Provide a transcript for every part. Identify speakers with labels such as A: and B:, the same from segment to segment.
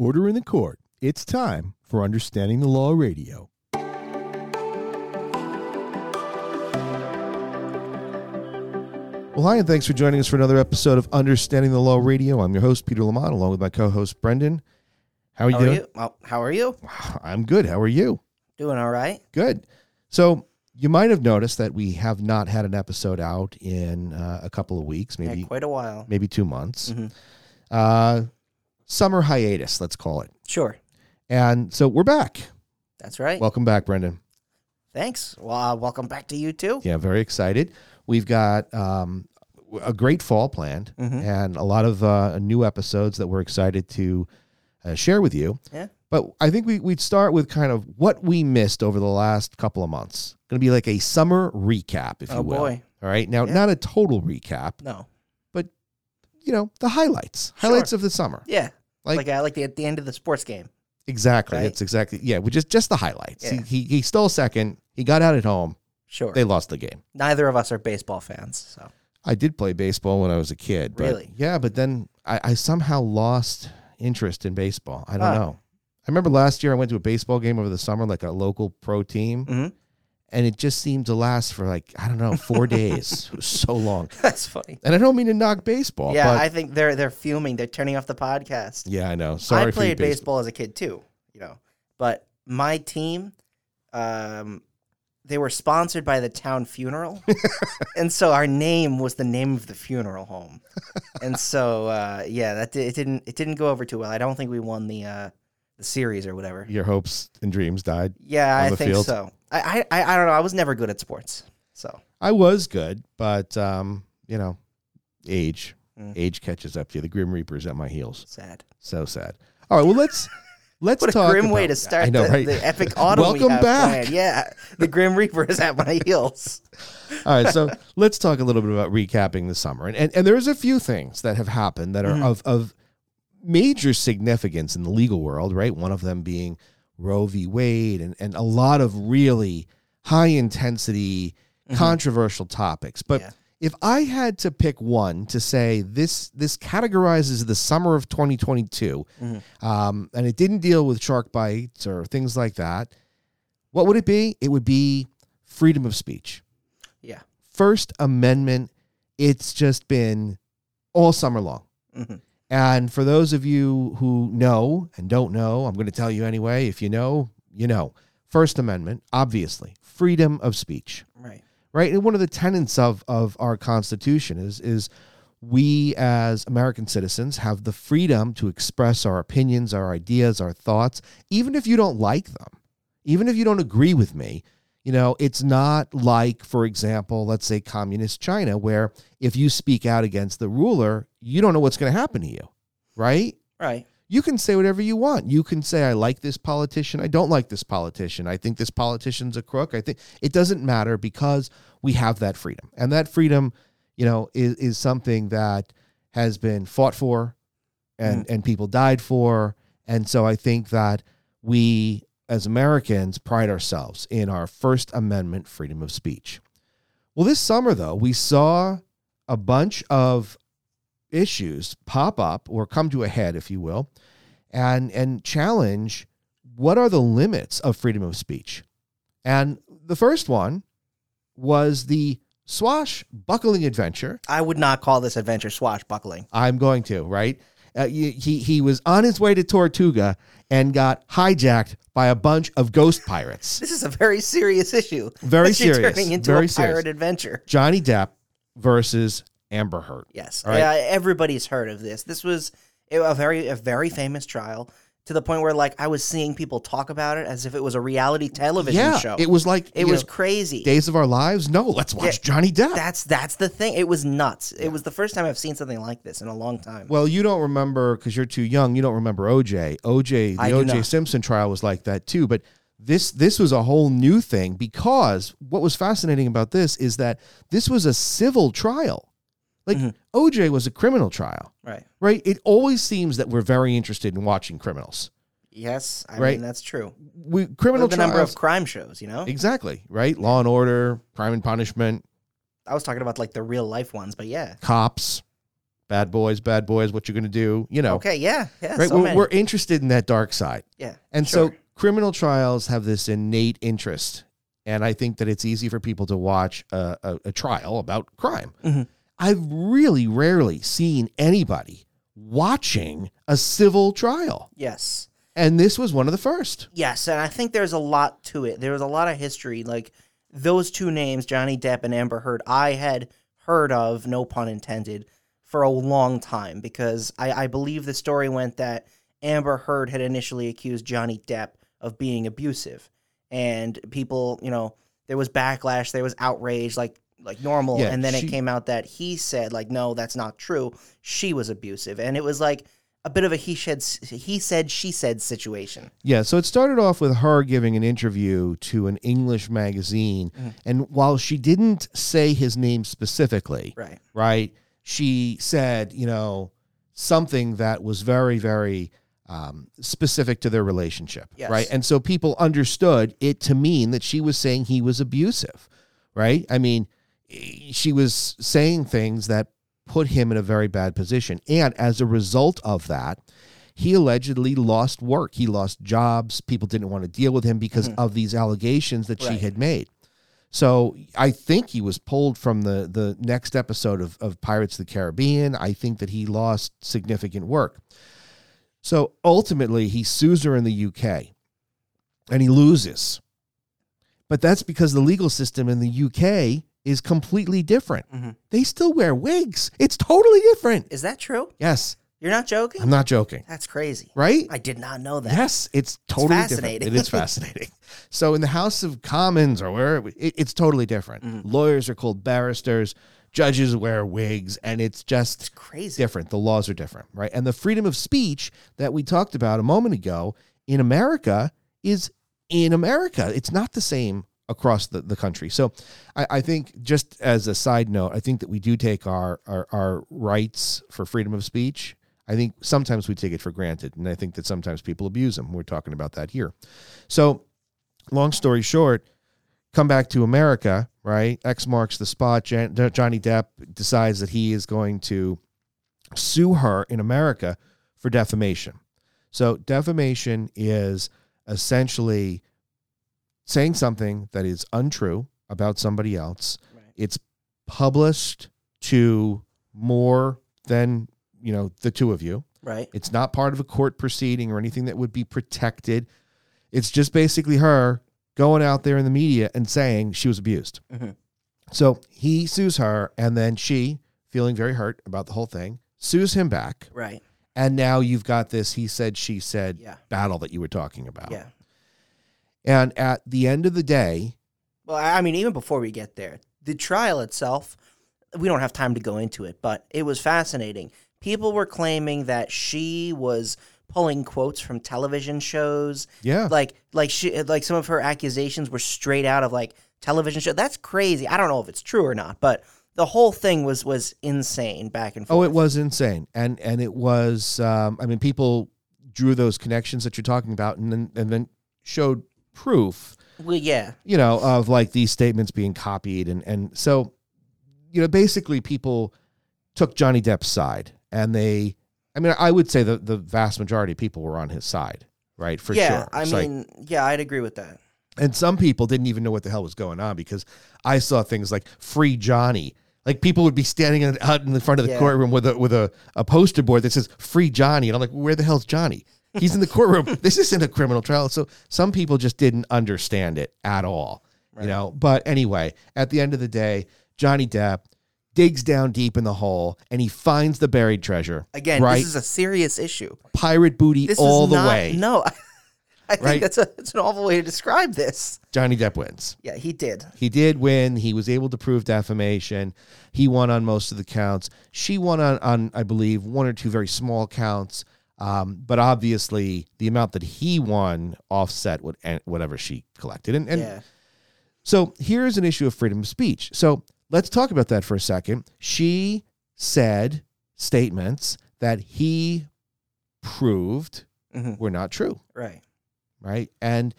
A: Order in the court. It's time for Understanding the Law Radio. Well, hi, and thanks for joining us for another episode of Understanding the Law Radio. I'm your host, Peter Lamont, along with my co host, Brendan. How are you
B: How are
A: doing?
B: you? Well, how are you?
A: I'm good. How are you?
B: Doing all right?
A: Good. So, you might have noticed that we have not had an episode out in uh, a couple of weeks, maybe
B: yeah, quite a while.
A: maybe two months.
B: Mhm.
A: Uh, summer hiatus, let's call it.
B: Sure.
A: And so we're back.
B: That's right.
A: Welcome back, Brendan.
B: Thanks. Well, uh, welcome back to you too.
A: Yeah, very excited. We've got um, a great fall planned
B: Mhm.
A: and a lot of uh, new episodes that we're excited to uh, share with you.
B: Yeah.
A: But I think we, we'd start with kind of what we missed over the last couple of months. Going to be like a summer recap, if
B: Oh
A: you will.
B: boy.
A: All right. Now,
B: Yeah.
A: not a total recap,
B: No.
A: But, you know, the highlights,
B: Sure.
A: highlights of the summer.
B: Yeah.
A: Like-
B: Like, I like the at the end of the sports game.
A: Exactly.
B: Right.
A: It's exactly, yeah, we just, just the highlights.
B: Yeah.
A: He, he, he stole second. He got out at home.
B: Sure.
A: They lost the game.
B: Neither of us are baseball fans, so
A: I did play baseball when I was a kid. But
B: Really?
A: Yeah, but then I, I somehow lost interest in baseball. I don't
B: Huh.
A: know. I remember last year I went to a baseball game over the summer, like a local pro team,
B: Mhm.
A: And it just seemed to last for like, I don't know, four days. It was so long.
B: that's funny.
A: And I don't mean to knock baseball.
B: yeah, I think they're they're fuming. They're turning off the podcast.
A: yeah, I know. Sorry
B: I played
A: baseball.
B: baseball as a kid too, you know. But my team, um, they were sponsored by the town funeral, and so our name was the name of the funeral home. And so, uh, yeah, that it didn't it didn't go over too well. I don't think we won the uh, the series or whatever.
A: Your hopes and dreams died.
B: Yeah, I
A: the
B: think
A: field?
B: so. I, I I don't know. I was never good at sports, so
A: I was good, but um, you know, age,
B: Mm.
A: age catches up to you. The Grim Reaper's at my heels.
B: sad.
A: So sad. All right, well let's let's
B: What a
A: talk
B: grim way to start
A: know,
B: the,
A: right?
B: the epic autumn. we
A: Welcome
B: have
A: back.
B: planned. Yeah, the Grim Reaper is at my heels.
A: All right, so let's talk a little bit about recapping the summer, and and, and there's a few things that have happened that are
B: Mhm.
A: of of major significance in the legal world. Right, one of them being Roe v. Wade, and and a lot of really high intensity,
B: Mhm.
A: controversial topics. But
B: Yeah.
A: if I had to pick one to say this this categorizes the summer of 2022,
B: Mhm.
A: um, and it didn't deal with shark bites or things like that, what would it be? It would be freedom of speech.
B: Yeah.
A: First Amendment. It's just been all summer long.
B: hmm
A: And for those of you who know and don't know, I'm going to tell you anyway. If you know, you know. First Amendment, obviously, freedom of speech
B: Right.
A: right? And one of the tenets of of our Constitution is is we as American citizens have the freedom to express our opinions, our ideas, our thoughts, even if you don't like them, even if you don't agree with me. You know, it's not like, for example, let's say communist China, where if you speak out against the ruler, you don't know what's going to happen to you, right?
B: Right.
A: you can say whatever you want. You can say, I like this politician. I don't like this politician. I think this politician's a crook. I think it doesn't matter because we have that freedom. And that freedom, you know, is, is something that has been fought for and, mm. and people died for. And so I think that we as Americans pride ourselves in our First Amendment freedom of speech. Well, this summer, though, we saw a bunch of issues pop up or come to a head, if you will, and and challenge what are the limits of freedom of speech. And the first one was the swashbuckling adventure.
B: I would not call this adventure swashbuckling.
A: I'm going to right. Uh, he he he was on his way to Tortuga and got hijacked by a bunch of ghost pirates.
B: This is a very serious issue.
A: Very serious.
B: Turning into
A: Very
B: a pirate adventure.
A: Johnny Depp versus Amber Heard.
B: Yes.
A: All right.
B: Yeah, everybody's heard of this. This was a very a very famous trial to the point where like I was seeing people talk about it as if it was a reality television
A: yeah,
B: show.
A: it was like
B: It was
A: know,
B: crazy.
A: Days of Our Lives. No, let's watch
B: Yeah,
A: Johnny Depp.
B: That's that's the thing. It was nuts. It was the first time I've seen something like this in a long time.
A: Well, you don't remember because you're too young. You don't remember OJ. OJ, the
B: I
A: OJ. Simpson trial was like that too. But this this was a whole new thing because what was fascinating about this is that this was a civil trial. Like
B: Mhm.
A: OJ was a criminal trial,
B: right.
A: right? It always seems that we're very interested in watching criminals.
B: Yes, I
A: Right.
B: mean that's true.
A: We criminal
B: the number of crime shows, you know?
A: exactly right. Law and Order, Crime and Punishment,
B: I was talking about like the real life ones, but yeah.
A: Cops, bad boys, bad boys, what you're going to do, you know.
B: Okay, yeah, yeah.
A: right?
B: so
A: we're, we're interested in that dark side.
B: yeah,
A: And
B: sure.
A: so criminal trials have this innate interest. And I think that it's easy for people to watch a, a, a trial about crime.
B: Mhm.
A: I've really rarely seen anybody watching a civil trial.
B: yes,
A: And this was one of the first.
B: yes, and I think there's a lot to it. There was a lot of history. Like those two names, Johnny Depp and Amber Heard, I had heard of, no pun intended, for a long time because I, I believe the story went that Amber Heard had initially accused Johnny Depp of being abusive, and people, you know, there was backlash, there was outrage, like like normal,
A: Yeah,
B: and then
A: she-
B: it came out that he said like, no, that's not true. She was abusive, and it was like a bit of a he said he said she said situation.
A: Yeah, so it started off with her giving an interview to an English magazine.
B: Mhm.
A: And while she didn't say his name specifically,
B: Right.
A: right, she said, you know, something that was very, very um, specific to their relationship,
B: Yes.
A: right? And so people understood it to mean that she was saying he was abusive, right? I mean, she was saying things that put him in a very bad position. And as a result of that, he allegedly lost work. He lost jobs. People didn't want to deal with him because hmm. of these allegations that she had made. So I think he was pulled from the the next episode of, of Pirates of the Caribbean. I think that he lost significant work. So ultimately, he sues her in the UK and he loses. But that's because the legal system in the UK is completely different.
B: Mhm.
A: They still wear wigs. It's totally different.
B: Is that true?
A: Yes,
B: You're not joking?
A: I'm not joking.
B: That's crazy.
A: Right?
B: I did not know that.
A: Yes, it's totally
B: fascinating.
A: different. It is fascinating. so in the House of Commons or where it, it's totally different.
B: Mm-hmm.
A: Lawyers are called barristers, judges wear wigs, and it's just
B: It's crazy.
A: different. The laws are different, right? And the freedom of speech that we talked about a moment ago in America is in America. It's not the same across the, the country. So I, I think just as a side note, I think that we do take our, our our rights for freedom of speech. I think sometimes we take it for granted. And I think that sometimes people abuse them. We're talking about that here. So long story short, come back to America, right? X marks the spot. Jan- Johnny Depp decides that he is going to sue her in America for defamation. So, defamation is essentially saying something that is untrue about somebody else.
B: Right.
A: It's published to more than, you know, the two of you.
B: Right.
A: It's not part of a court proceeding or anything that would be protected. It's just basically her going out there in the media and saying she was abused.
B: Mhm.
A: So he sues her, and then she, feeling very hurt about the whole thing, sues him back.
B: Right.
A: And now you've got this he said, she said
B: Yeah.
A: battle that you were talking about.
B: Yeah.
A: And at the end of the day,
B: Well, I mean, even before we get there, the trial itself, we don't have time to go into it, but it was fascinating. People were claiming that she was pulling quotes from television shows,
A: yeah.
B: like like she like some of her accusations were straight out of like television show. That's crazy. I don't know if it's true or not, but the whole thing was was insane back and forth.
A: Oh, it was insane, and and it was. Um, I mean, people drew those connections that you're talking about, and then and then showed proof,
B: Well, yeah.
A: you know, of like these statements being copied, and and so, you know, basically people took Johnny Depp's side, and they. I mean, I would say that the vast majority of people were on his side, right? For
B: yeah,
A: sure.
B: I
A: It's like-
B: mean, yeah, I'd agree with that.
A: and some people didn't even know what the hell was going on because I saw things like "Free Johnny." Like people would be standing out in the front of the
B: Yeah.
A: courtroom with a with a, a poster board that says "Free Johnny," and I'm like, "Where the hell's Johnny? He's in the courtroom. this isn't a criminal trial." So some people just didn't understand it at all,
B: Right.
A: you know. But anyway, at the end of the day, Johnny Depp digs down deep in the hole and he finds the buried treasure.
B: Again,
A: right,
B: this is a serious issue.
A: pirate booty
B: This
A: all
B: is
A: the
B: not,
A: way.
B: No, I think
A: Right?
B: that's a that's an awful way to describe this.
A: Johnny Depp wins.
B: Yeah, he did.
A: He did win. He was able to prove defamation. He won on most of the counts. She won on, on I believe, one or two very small counts. Um, but obviously, the amount that he won offset what, whatever she collected. And, and
B: yeah.
A: so here's an issue of freedom of speech. So let's talk about that for a second. She said statements that he proved
B: Mhm.
A: were not true
B: Right.
A: right? And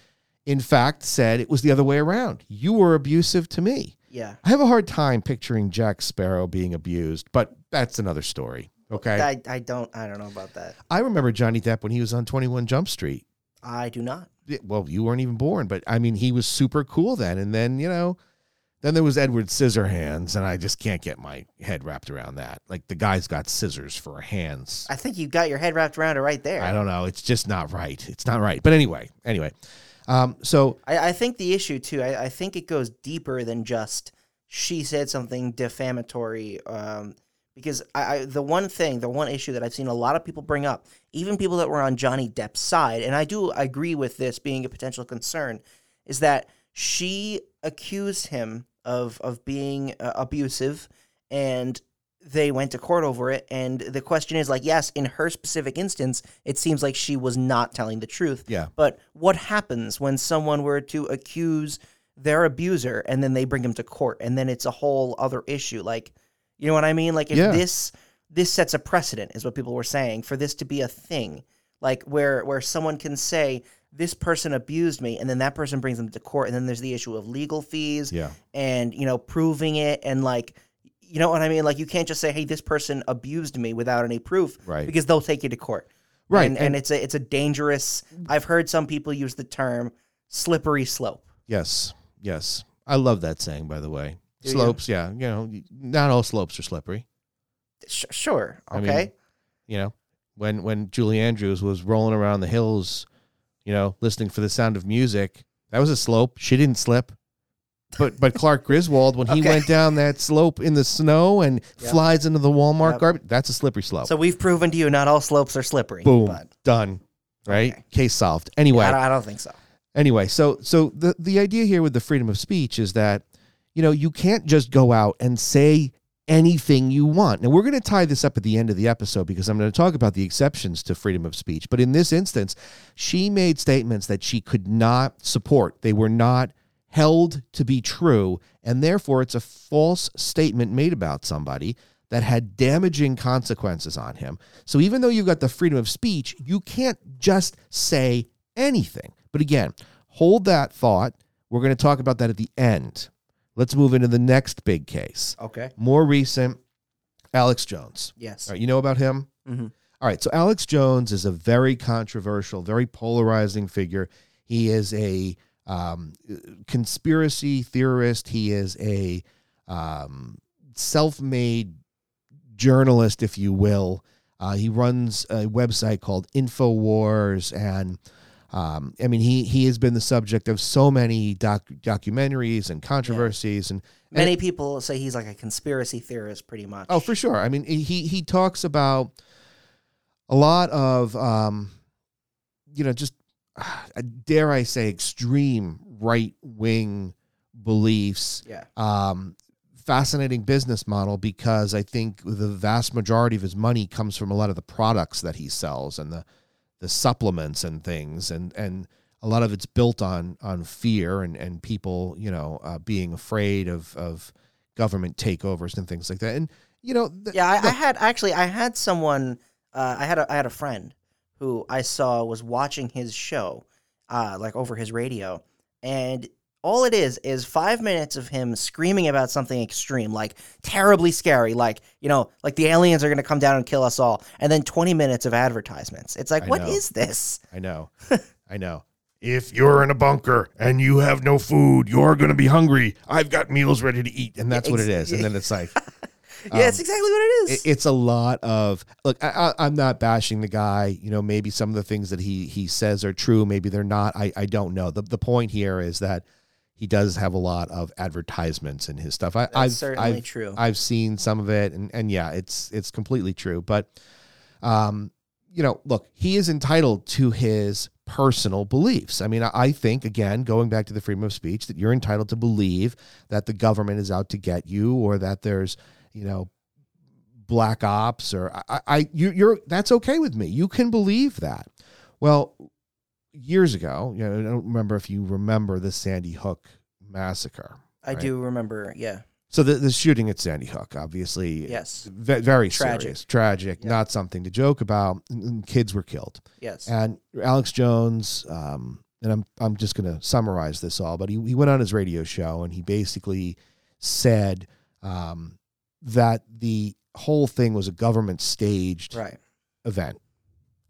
A: in fact, said it was the other way around. You were abusive to me.
B: Yeah.
A: I have a hard time picturing Jack Sparrow being abused, but that's another story. Okay.
B: I, I don't I don't know about that.
A: I remember Johnny Depp when he was on 21 Jump Street.
B: I do not.
A: Yeah, Well, you weren't even born, but I mean, he was super cool then. And then, you know, then there was Edward Scissorhands, and I just can't get my head wrapped around that. Like the guy's got scissors for hands.
B: I think you got your head wrapped around it right there.
A: I don't know. It's just not right. It's not right. But anyway, anyway. Um, so
B: I, I think the issue too. I, I think it goes deeper than just she said something defamatory. Um, because I, I the one thing, the one issue that I've seen a lot of people bring up, even people that were on Johnny Depp's side, and I do agree with this being a potential concern, is that she accused him of of being uh, abusive, and they went to court over it. And the question is like, yes, in her specific instance, it seems like she was not telling the truth.
A: yeah,
B: But what happens when someone were to accuse their abuser and then they bring him to court and then it's a whole other issue? Like, you know what I mean? Like if
A: Yeah.
B: this this sets a precedent is what people were saying for this to be a thing. Like where where someone can say this person abused me and then that person brings them to court and then there's the issue of legal fees
A: yeah,
B: and you know proving it and like you know what I mean? Like you can't just say, "Hey, this person abused me" without any proof,
A: Right.
B: Because they'll take you to court,
A: Right,
B: And, and,
A: and-
B: it's a it's a dangerous. I've heard some people use the term slippery slope.
A: yes, yes. I love that saying, by the way.
B: Do you?
A: slopes, yeah. You know, not all slopes are slippery.
B: Sh- sure,
A: I
B: okay.
A: mean, You know, when when Julie Andrews was rolling around the hills, you know, listening for the sound of music, that was a slope. She didn't slip. But but Clark Griswold, when he
B: Okay.
A: went down that slope in the snow and
B: Yep.
A: flies into the Walmart
B: Yep.
A: garbage, that's a slippery slope.
B: so we've proven to you not all slopes are slippery.
A: Boom,
B: But
A: done. Right,
B: Okay.
A: case solved. Anyway,
B: I, don't, I don't think so.
A: anyway so so the the idea here with the freedom of speech is that you know you can't just go out and say anything you want. Now we're going to tie this up at the end of the episode because i'm going to talk about the exceptions to freedom of speech. But in this instance she made statements that she could not support. They were not held to be true and therefore it's a false statement made about somebody that had damaging consequences on him. So even though you've got the freedom of speech you can't just say anything. But again, hold that thought. We're going to talk about that at the end. Let's move into the next big case.
B: Okay.
A: More recent, Alex Jones.
B: Yes.
A: All right, you know about him?
B: hmm
A: All right, so Alex Jones is a very controversial, very polarizing figure. He is a um, conspiracy theorist. He is a um, self-made journalist, if you will. Uh, he runs a website called Infowars, and um, I mean, he he has been the subject of so many doc- documentaries and controversies, and
B: Many people say he's like a conspiracy theorist, pretty much.
A: Oh, for sure. I mean, he he talks about a lot of, um, you know, just uh, dare I say, extreme right wing beliefs.
B: Yeah.
A: Um, fascinating business model because I think the vast majority of his money comes from a lot of the products that he sells and the the supplements and things and and a lot of it's built on on fear and and people you know uh, being afraid of of government takeovers and things like that. And you know th-
B: Yeah, I, I had actually I had someone uh, I had a I had a friend who I saw was watching his show, uh, like over his radio, and all it is is five minutes of him screaming about something extreme, like terribly scary, like you know, like the aliens are gonna come down and kill us all, and then twenty minutes of advertisements. It's like,
A: I
B: what
A: know.
B: is this?
A: I know I know if you're in a bunker and you have no food you're going to be hungry I've got meals ready to eat and that's what it is. and then it's like
B: yeah, it's um, exactly what it is.
A: it, it's a lot of look I, I, i'm not bashing the guy you know maybe some of the things that he he says are true maybe they're not i i don't know the, the point here is that he does have a lot of advertisements in his stuff I,
B: That's
A: i've
B: certainly
A: I've,
B: true.
A: i've seen some of it and and yeah it's it's completely true but um you know look he is entitled to his personal beliefs i mean I, I think again going back to the freedom of speech that you're entitled to believe that the government is out to get you or that there's you know black ops or I, I you, you're that's okay with me. You can believe that. Well, years ago, you know, I don't remember if you remember the Sandy Hook massacre.
B: I
A: right.
B: do remember. Yeah.
A: So the, the shooting at Sandy Hook, obviously,
B: Yes.
A: ve- very
B: Tragic.
A: serious, tragic,
B: Yeah.
A: not something to joke about. Kids were killed,
B: Yes.
A: and Alex Jones, um, and I'm I'm just going to summarize this all, but he he went on his radio show and he basically said, um, that the whole thing was a government staged
B: Right.
A: event.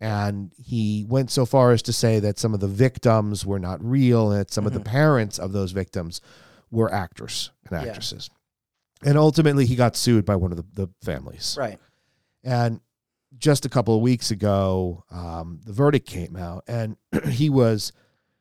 A: And he went so far as to say that some of the victims were not real and that some of the parents of those victims were actors and
B: Yeah.
A: actresses. And ultimately, he got sued by one of the, the families.
B: Right.
A: And just a couple of weeks ago, um, the verdict came out, and he was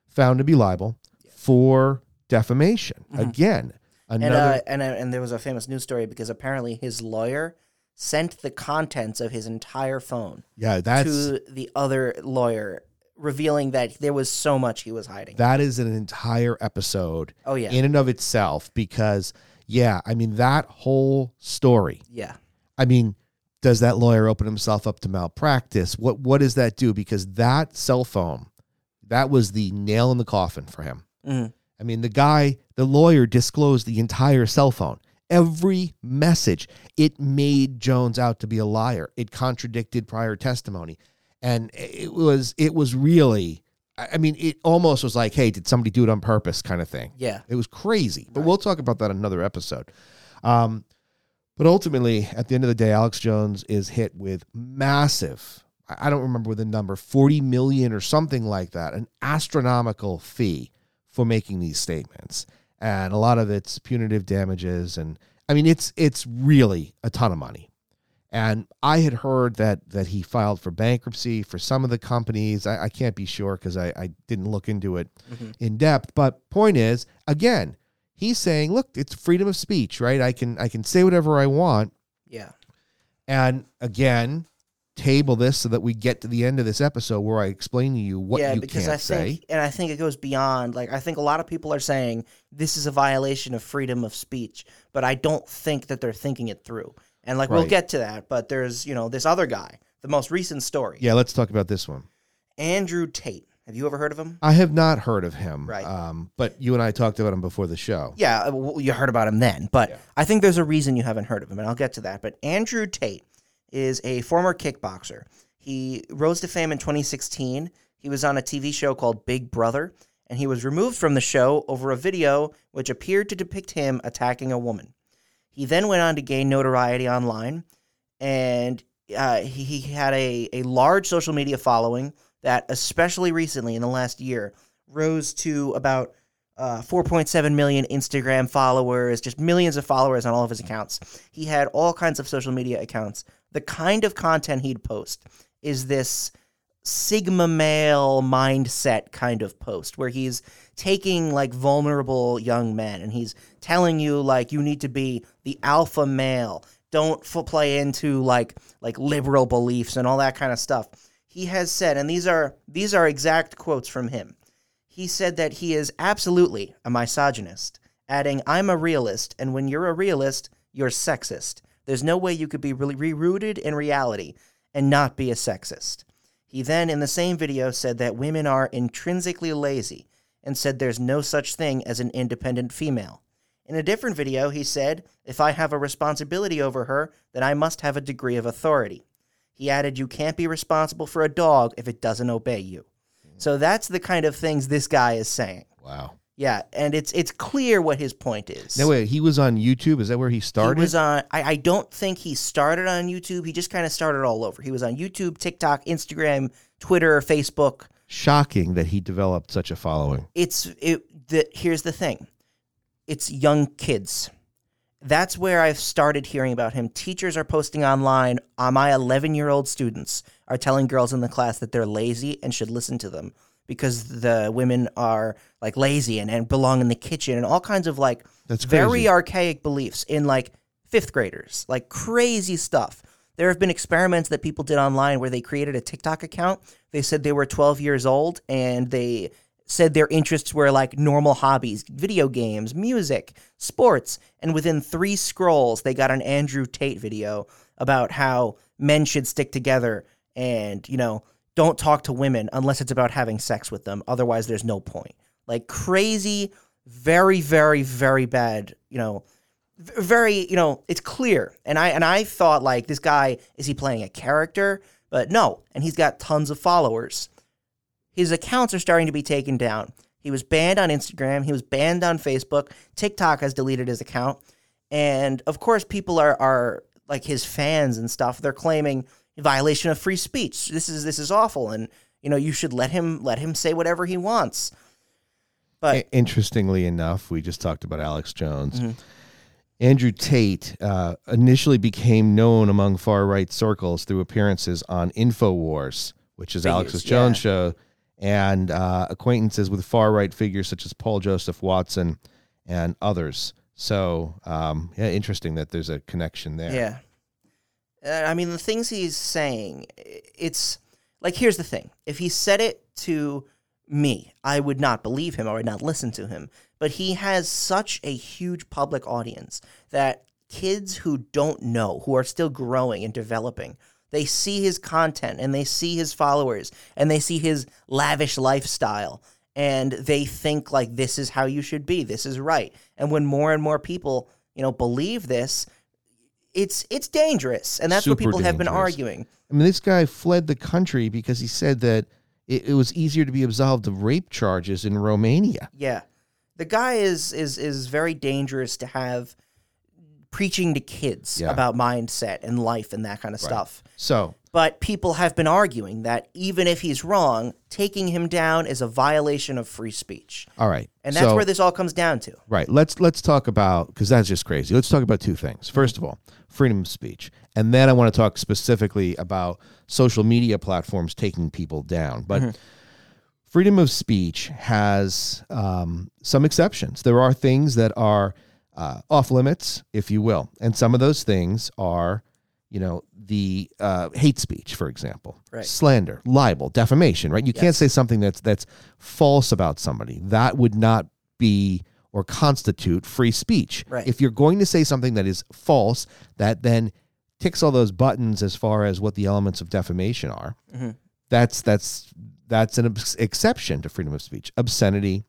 A: found to be liable for defamation.
B: Mhm.
A: Again,
B: And
A: another.
B: uh, and uh, and there was a famous news story because apparently his lawyer sent the contents of his entire phone
A: yeah, that's
B: to the other lawyer, revealing that there was so much he was hiding.
A: that is an entire episode
B: oh yeah,
A: in and of itself because, yeah, I mean that whole story.
B: yeah,
A: I mean, does that lawyer open himself up to malpractice? What what does that do? Because that cell phone, that was the nail in the coffin for him.
B: Mhm.
A: I mean, the guy, the lawyer disclosed the entire cell phone. Every message, it made Jones out to be a liar. It contradicted prior testimony. And it was it was really I mean, it almost was like, hey, did somebody do it on purpose kind of thing.
B: yeah,
A: It was crazy. But
B: Right.
A: we'll talk about that another episode. Um, but ultimately, at the end of the day, Alex Jones is hit with massive, I don't remember the number, 40 million or something like that, an astronomical fee for making these statements. And a lot of it's punitive damages. And I mean, it's it's really a ton of money. And I had heard that that he filed for bankruptcy for some of the companies. I, I can't be sure because I, I didn't look into it
B: Mhm.
A: in depth. But point is, again, he's saying, look, it's freedom of speech, right? I can I can say whatever I want.
B: yeah,
A: And again, table this so that we get to the end of this episode where I explain to you what
B: yeah.
A: you
B: because
A: can't
B: I think,
A: say.
B: and I think it goes beyond. Like I think a lot of people are saying this is a violation of freedom of speech, but I don't think that they're thinking it through. And like we'll
A: Right.
B: get to that, but there's you know this other guy, the most recent story,
A: Yeah, let's talk about this one.
B: Andrew Tate. Have you ever heard of him?
A: I have not heard of him,
B: Right.
A: um, but you and I talked about him before the show.
B: Yeah, uh, well, you heard about him then, but. I think there's a reason you haven't heard of him, and I'll get to that. But Andrew Tate is a former kickboxer. He rose to fame in 2016. He was on a TV show called Big Brother, and he was removed from the show over a video which appeared to depict him attacking a woman. He then went on to gain notoriety online, and uh, he, he had a, a large social media following that, especially recently in the last year, rose to about uh, 4.7 million Instagram followers, just millions of followers on all of his accounts. He had all kinds of social media accounts. The kind of content he'd post is this Sigma male mindset kind of post where he's taking like vulnerable young men and he's telling you like you need to be the alpha male. Don't f- play into like like liberal beliefs and all that kind of stuff. He has said, and these are these are exact quotes from him he said that he is absolutely a misogynist, adding, I'm a realist, and when you're a realist, you're sexist. There's no way you could be really rooted in reality and not be a sexist. He then, in the same video, said that women are intrinsically lazy and said there's no such thing as an independent female. In a different video, he said, If I have a responsibility over her, then I must have a degree of authority. He added, You can't be responsible for a dog if it doesn't obey you. Mm. So that's the kind of things this guy is saying.
A: Wow.
B: Yeah, and it's it's clear what his point is.
A: No wait, he was on YouTube. Is that where he started?
B: He was on. I, I don't think he started on YouTube. He just kind of started all over. He was on YouTube, TikTok, Instagram, Twitter, Facebook.
A: Shocking that he developed such a following.
B: It's it. The, here's the thing. It's young kids. That's where I've started hearing about him. Teachers are posting online. Uh, my 11 year old students are telling girls in the class that they're lazy and should listen to them because the women are like lazy and, and belong in the kitchen and all kinds of like
A: That's
B: very
A: crazy.
B: archaic beliefs in like fifth graders, like crazy stuff. There have been experiments that people did online where they created a TikTok account. They said they were 12 years old and they said their interests were like normal hobbies, video games, music, sports. And within three scrolls, they got an Andrew Tate video about how men should stick together and, you know, don't talk to women unless it's about having sex with them. Otherwise, there's no point. Like crazy, very, very, very bad, you know, very, you know, it's clear. And I and I thought like this guy is he playing a character? But no, and he's got tons of followers. His accounts are starting to be taken down. He was banned on Instagram, he was banned on Facebook. TikTok has deleted his account. And of course, people are are like his fans and stuff. They're claiming violation of free speech. This is this is awful, and you know you should let him let him say whatever he wants. But
A: interestingly enough, we just talked about Alex Jones.
B: Mhm.
A: Andrew Tate uh, initially became known among far right circles through appearances on InfoWars, which is
B: Figures,
A: Alex's Jones
B: yeah.
A: show, and uh, acquaintances with far right figures such as Paul Joseph Watson and others. So, um, yeah, interesting that there's a connection there.
B: Yeah. Uh, I mean, the things he's saying, it's like, here's the thing. If he said it to me, I would not believe him. I would not listen to him. But he has such a huge public audience that kids who don't know, who are still growing and developing, they see his content and they see his followers and they see his lavish lifestyle and they think like this is how you should be. This is right. And when more and more people, you know, believe this, it's it's dangerous. And that's what
A: Super
B: people have been
A: dangerous.
B: arguing.
A: I mean, this guy fled the country because he said that it, it was easier to be absolved of rape charges in Romania.
B: Yeah. The guy is is is very dangerous to have preaching to kids
A: Yeah.
B: about mindset and life and that kind of stuff.
A: So,
B: But people have been arguing that even if he's wrong, taking him down is a violation of free speech.
A: all right.
B: And that's
A: So-
B: where this all comes down to.
A: Right. Let's let's talk about because that's just crazy. Let's talk about two things. First of all, freedom of speech, and then I want to talk specifically about social media platforms taking people down. But freedom of speech has um, some exceptions. There are things that are uh, off limits, if you will, and some of those things are, you know, the uh, hate speech, for example,
B: Right.
A: slander, libel, defamation. Right. You can't say something that's that's false about somebody. That would not be or constitute free speech.
B: Right.
A: If you're going to say something that is false, that then ticks all those buttons as far as what the elements of defamation are.
B: Mhm.
A: That's that's that's an ex- exception to freedom of speech. Obscenity,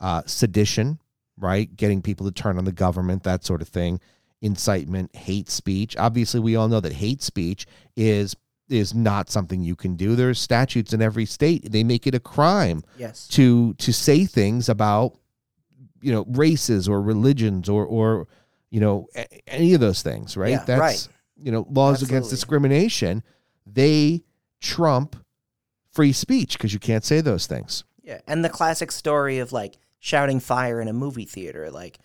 A: uh, sedition, right? Getting people to turn on the government, that sort of thing. Incitement, hate speech. Obviously, we all know that hate speech is is not something you can do. There's statutes in every state. They make it a crime
B: Yes.
A: to to say things about you know races or religions or or you know any of those things right
B: Yeah,
A: that's
B: right.
A: you know laws against discrimination they trump free speech because you can't say those things
B: Yeah, and the classic story of like shouting fire in a movie theater, like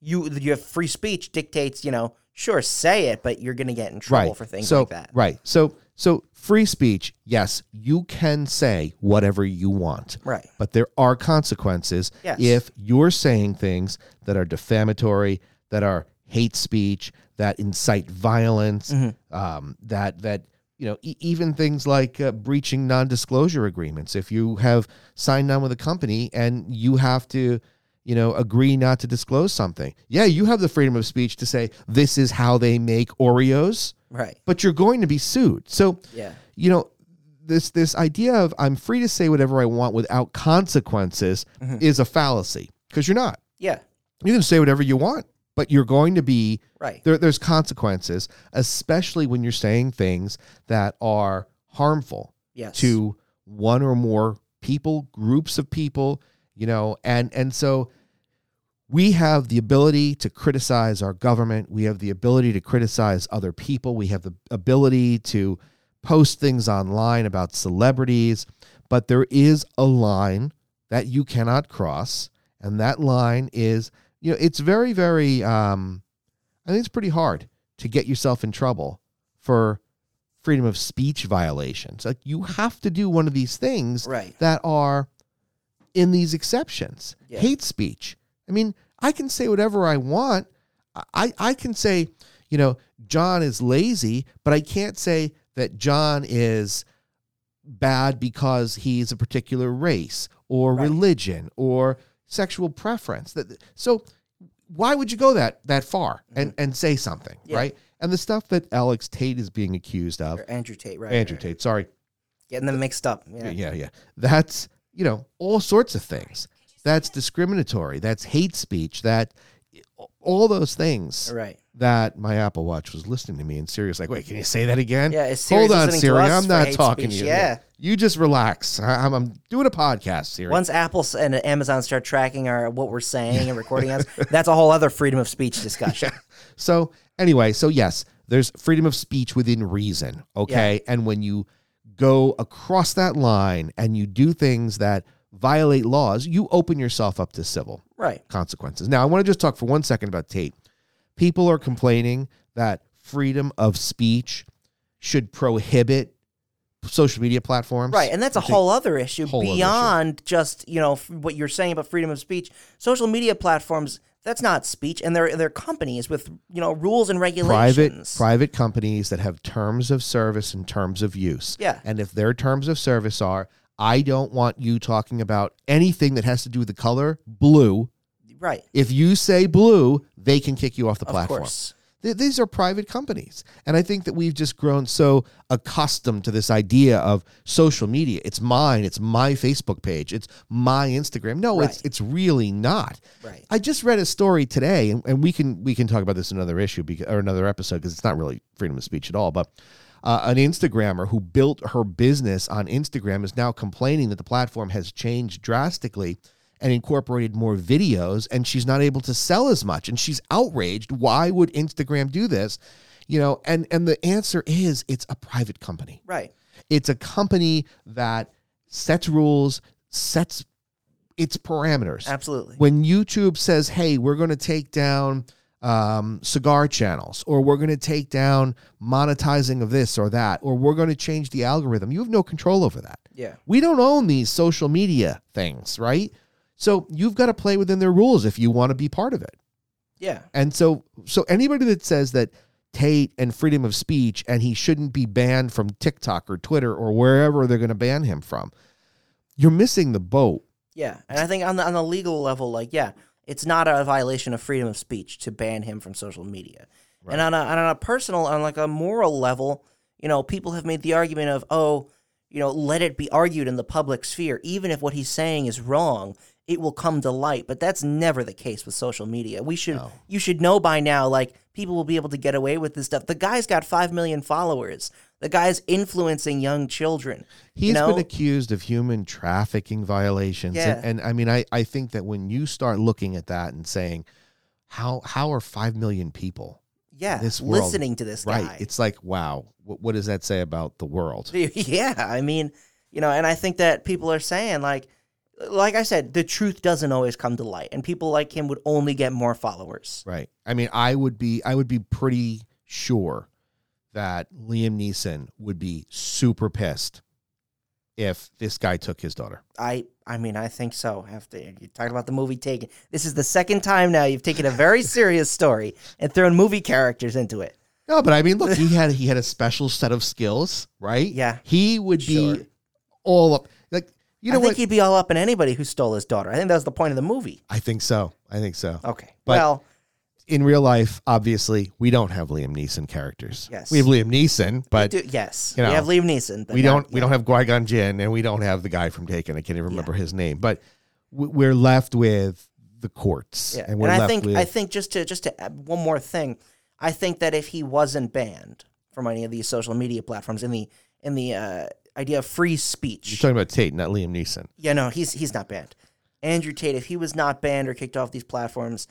B: you your free speech dictates, you know, sure say it, but you're going to get in trouble
A: right
B: for things
A: so
B: like that.
A: right so so free speech yes you can say whatever you want
B: Right.
A: but there are consequences
B: Yes.
A: if you're saying things that are defamatory, that are hate speech, that incite violence,
B: Mm-hmm.
A: um, that that you know e- even things like uh, breaching non-disclosure agreements. If you have signed on with a company and you have to you know agree not to disclose something, yeah, you have the freedom of speech to say this is how they make Oreos,
B: Right.
A: but you're going to be sued. So
B: Yeah.
A: you know this this idea of I'm free to say whatever I want without consequences
B: Mm-hmm.
A: is a fallacy because you're not.
B: Yeah.
A: You can say whatever you want, but you're going to be
B: Right.
A: there. There's consequences, especially when you're saying things that are harmful
B: Yes.
A: to one or more people, groups of people. You know, and and so we have the ability to criticize our government. We have the ability to criticize other people. We have the ability to post things online about celebrities, but there is a line that you cannot cross, and that line is, you know, it's very, very. Um, I think it's pretty hard to get yourself in trouble for freedom of speech violations. Like you have to do one of these things
B: Right.
A: that are in these exceptions.
B: Yeah.
A: Hate speech. I mean, I can say whatever I want. I, I can say, you know, John is lazy, but I can't say that John is bad because he's a particular race or
B: Right.
A: religion or sexual preference. That so why would you go that that far and, and say something,
B: Mm-hmm. Yeah.
A: right? And the stuff that Alex Tate is being accused of,
B: Or Andrew Tate, right.
A: Andrew
B: right.
A: Tate, sorry,
B: Getting them mixed up. Yeah.
A: yeah, yeah. That's, you know, all sorts of things. That's discriminatory. That's hate speech. That all those things
B: Right.
A: that my Apple Watch was listening to me and Siri's like, wait, can you say that again?
B: Yeah, Siri
A: Hold on, Siri. I'm not talking
B: speech?
A: to you.
B: Yeah.
A: You just relax. I, I'm, I'm doing a podcast, Siri.
B: Once Apple and Amazon start tracking our what we're saying and recording us, that's a whole other freedom of speech discussion.
A: So anyway, so yes, there's freedom of speech within reason. Okay. And when you go across that line and you do things that violate laws, you open yourself up to civil
B: Right.
A: consequences. Now, I want to just talk for one second about Tate. People are complaining that freedom of speech should prohibit social media platforms.
B: Right, and that's a whole other issue
A: whole other issue.
B: beyond just you know what you're saying about freedom of speech. Social media platforms that's not speech, and they're they're companies with you know rules and regulations
A: private private companies that have terms of service and terms of use.
B: Yeah.
A: And if their terms of service are I don't want you talking about anything that has to do with the color blue.
B: right,
A: If you say blue, they can kick you off the
B: of
A: platform.
B: course.
A: Th- These are private companies. And I think that we've just grown so accustomed to this idea of social media. It's mine, it's my Facebook page, it's my Instagram. No, it's
B: Right.
A: it's really not.
B: Right.
A: I just read a story today, and, and we can we can talk about this another issue because, or another episode because it's not really freedom of speech at all. But uh, an Instagrammer who built her business on Instagram is now complaining that the platform has changed drastically and incorporated more videos, and she's not able to sell as much, and she's outraged. Why would Instagram do this? You know, and and the answer is it's a private company.
B: Right.
A: It's a company that sets rules, sets its parameters
B: Absolutely.
A: when YouTube says, "Hey, we're going to take down um, cigar channels, or we're going to take down monetizing of this or that, or we're going to change the algorithm," you have no control over that.
B: Yeah.
A: We don't own these social media things, right? So you've got to play within their rules if you want to be part of it.
B: Yeah.
A: And so, so anybody that says that Tate and freedom of speech and he shouldn't be banned from TikTok or Twitter or wherever they're going to ban him from, you're missing the boat.
B: Yeah. And I think on the on the legal level, like, yeah, it's not a violation of freedom of speech to ban him from social media. And on a on a personal, on like a moral level, you know, people have made the argument of, oh, you know, let it be argued in the public sphere, even if what he's saying is wrong, it will come to light. But that's never the case with social media. We should
A: No.
B: you should know by now, like people will be able to get away with this stuff. The guy's got five million followers. The guy's influencing young children.
A: He's
B: you know?
A: been accused of human trafficking violations.
B: Yeah.
A: And, and I mean, I, I think that when you start looking at that and saying, how how are five million people
B: yeah,
A: this world-
B: listening to this
A: right?
B: guy.
A: It's like, wow, what, what does that say about the world?
B: yeah, I mean, you know, and I think that people are saying like like I said, the truth doesn't always come to light and people like him would only get more followers.
A: Right. I mean, I would be I would be pretty sure that Liam Neeson would be super pissed if this guy took his daughter.
B: I I mean, I think so. After you talked about the movie taking this is the second time now you've taken a very serious story and thrown movie characters into it.
A: No, but I mean, look, he had he had a special set of skills, right?
B: Yeah.
A: He would
B: Sure.
A: be all up like you know
B: I think
A: what?
B: he'd be all up in anybody who stole his daughter. I think that was the point of the movie.
A: I think so. I think so.
B: Okay.
A: But-
B: well,
A: In real life, obviously, we don't have Liam Neeson characters.
B: Yes.
A: We have Liam Neeson, but
B: do, yes,
A: you know,
B: we have Liam Neeson. But
A: we
B: not-
A: don't we
B: yeah.
A: don't have Qui Gon Jinn, and we don't have the guy from Taken. I can't even remember his name, but we're left with the courts,
B: Yeah,
A: and
B: and,
A: we're
B: I
A: left
B: think
A: with
B: I think just to just to add one more thing, I think that if he wasn't banned from any of these social media platforms in the in the uh, idea of free speech, you're
A: talking about Tate, not Liam Neeson.
B: yeah, no, he's he's not banned. Andrew Tate, if he was not banned or kicked off these platforms,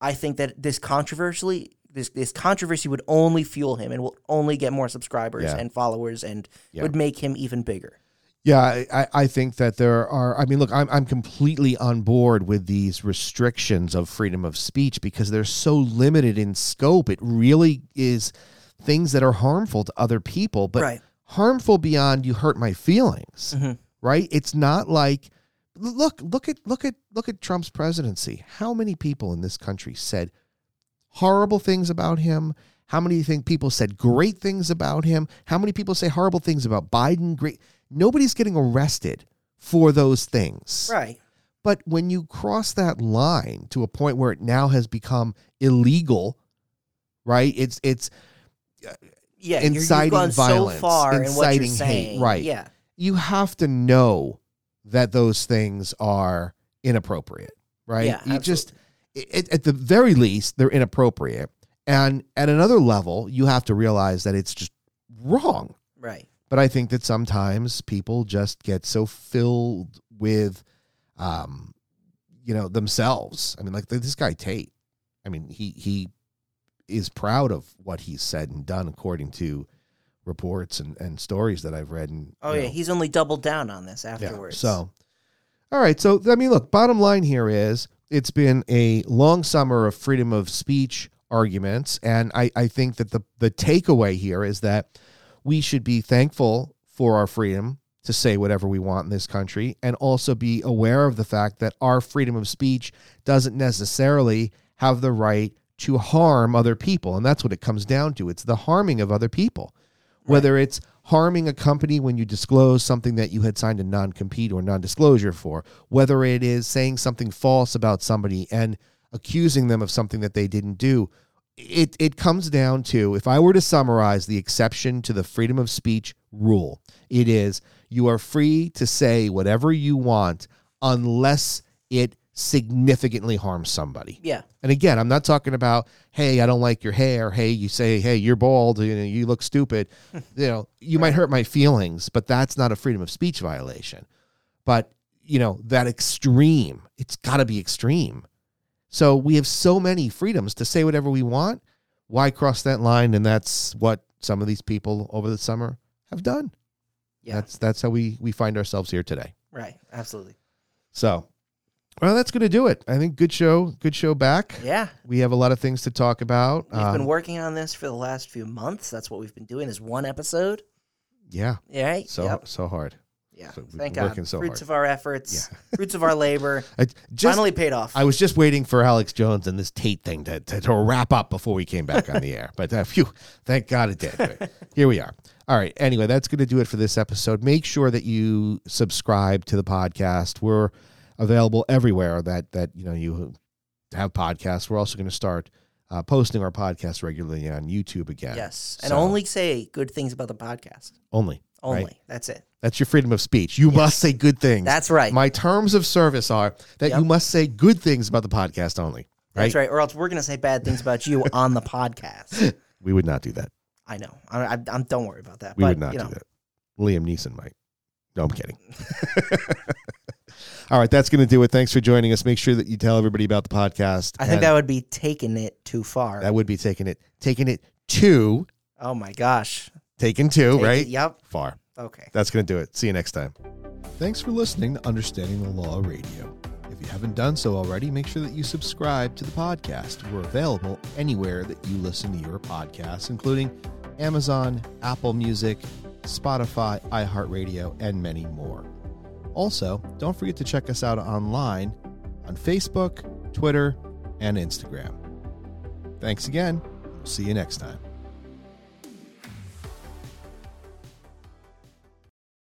B: I think that this controversially this this controversy would only fuel him and will only get more subscribers
A: Yeah.
B: and followers and
A: Yeah.
B: would make him even bigger.
A: Yeah, I- I, think that there are. I mean, look, I'm I'm completely on board with these restrictions of freedom of speech because they're so limited in scope. It really is things that are harmful to other people, but
B: Right.
A: harmful beyond you hurt my feelings.
B: Mhm.
A: Right? It's not like look look at look at look at Trump's presidency. How many people in this country said horrible things about him? How many think people said great things about him? How many people say horrible things about Biden? Great. Nobody's getting arrested for those things.
B: Right.
A: But when you cross that line to a point where it now has become illegal, right? It's it's
B: Yeah. you're-
A: Inciting
B: you've gone
A: violence,
B: so far in what you're
A: inciting hate, right.
B: Yeah.
A: you have to know that those things are inappropriate, right?
B: Yeah,
A: you just it, at the very least they're inappropriate And at another level, you have to realize that it's just wrong.
B: Right.
A: But I think that sometimes people just get so filled with, um, you know, themselves. I mean, like this guy Tate. I mean, he he is proud of what he's said and done according to reports and, and stories that I've read. And
B: Oh yeah,
A: know,
B: he's only doubled down on this afterwards. yeah.
A: So, all right. So, I mean, look, bottom line here is it's been a long summer of freedom of speech arguments. And I, I think that the, the takeaway here is that we should be thankful for our freedom to say whatever we want in this country and also be aware of the fact that our freedom of speech doesn't necessarily have the right to harm other people. And that's what it comes down to it's the harming of other people whether it's harming a company when you disclose something that you had signed a non-compete or non-disclosure for whether it is saying something false about somebody and accusing them of something that they didn't do it it comes down to if i were to summarize the exception to the freedom of speech rule it is you are free to say whatever you want unless it significantly harms somebody
B: yeah,
A: and again, I'm not talking about, hey, I don't like your hair. Hey, you say, hey, you're bald. You know, you look stupid. you know, you might hurt my feelings, but that's not a freedom of speech violation. But you know, that extreme, it's got to be extreme. So we have so many freedoms to say whatever we want. Why cross that line? And that's what some of these people over the summer have done.
B: yeah,
A: That's that's how we we find ourselves here today.
B: right, absolutely.
A: So, well, that's going to do it. I think good show, good show back.
B: Yeah,
A: We have a lot of things to talk about.
B: we've
A: Um,
B: been working on this for the last few months. That's what we've been doing. Is one episode.
A: Yeah,
B: Yeah,
A: so
B: Yep.
A: so hard.
B: Yeah.
A: so
B: Thank God.
A: so
B: fruits
A: hard.
B: of our efforts, yeah. fruits of our labor,
A: I just
B: finally paid off.
A: I was just waiting for Alex Jones and this Tate thing to, to, to wrap up before we came back on the air. But uh, phew, thank God it did. But here we are. All right. Anyway, that's going to do it for this episode. Make sure that you subscribe to the podcast. We're available everywhere that that you know you have podcasts. We're also going to start uh, posting our podcast regularly on YouTube again.
B: yes, and
A: So-
B: only say good things about the podcast.
A: only.
B: Only.
A: Right?
B: That's it.
A: That's your freedom of speech. You must say good things.
B: That's right.
A: My terms of service are that
B: Yep.
A: you must say good things about the podcast only. Right?
B: That's right. Or else we're gonna say bad things about you on the podcast.
A: We would not do that.
B: I know. I, I, I'm. Don't worry about that.
A: We
B: but,
A: would not do
B: know,
A: that. Liam Neeson might. No, I'm kidding. All right, that's going to do it. Thanks for joining us. Make sure that you tell everybody about the podcast.
B: I think that would be taking it too far.
A: that would be taking it taking it too,
B: oh my gosh.
A: taken to
B: Take it-
A: right
B: Yep.
A: far.
B: Okay.
A: That's going to do it. See you next time. Thanks for listening to Understanding the Law Radio. If you haven't done so already, make sure that you subscribe to the podcast. We're available anywhere that you listen to your podcasts, including Amazon, Apple Music, Spotify, iHeartRadio, and many more. Also, don't forget to check us out online on Facebook, Twitter, and Instagram. Thanks again. We'll See you next time.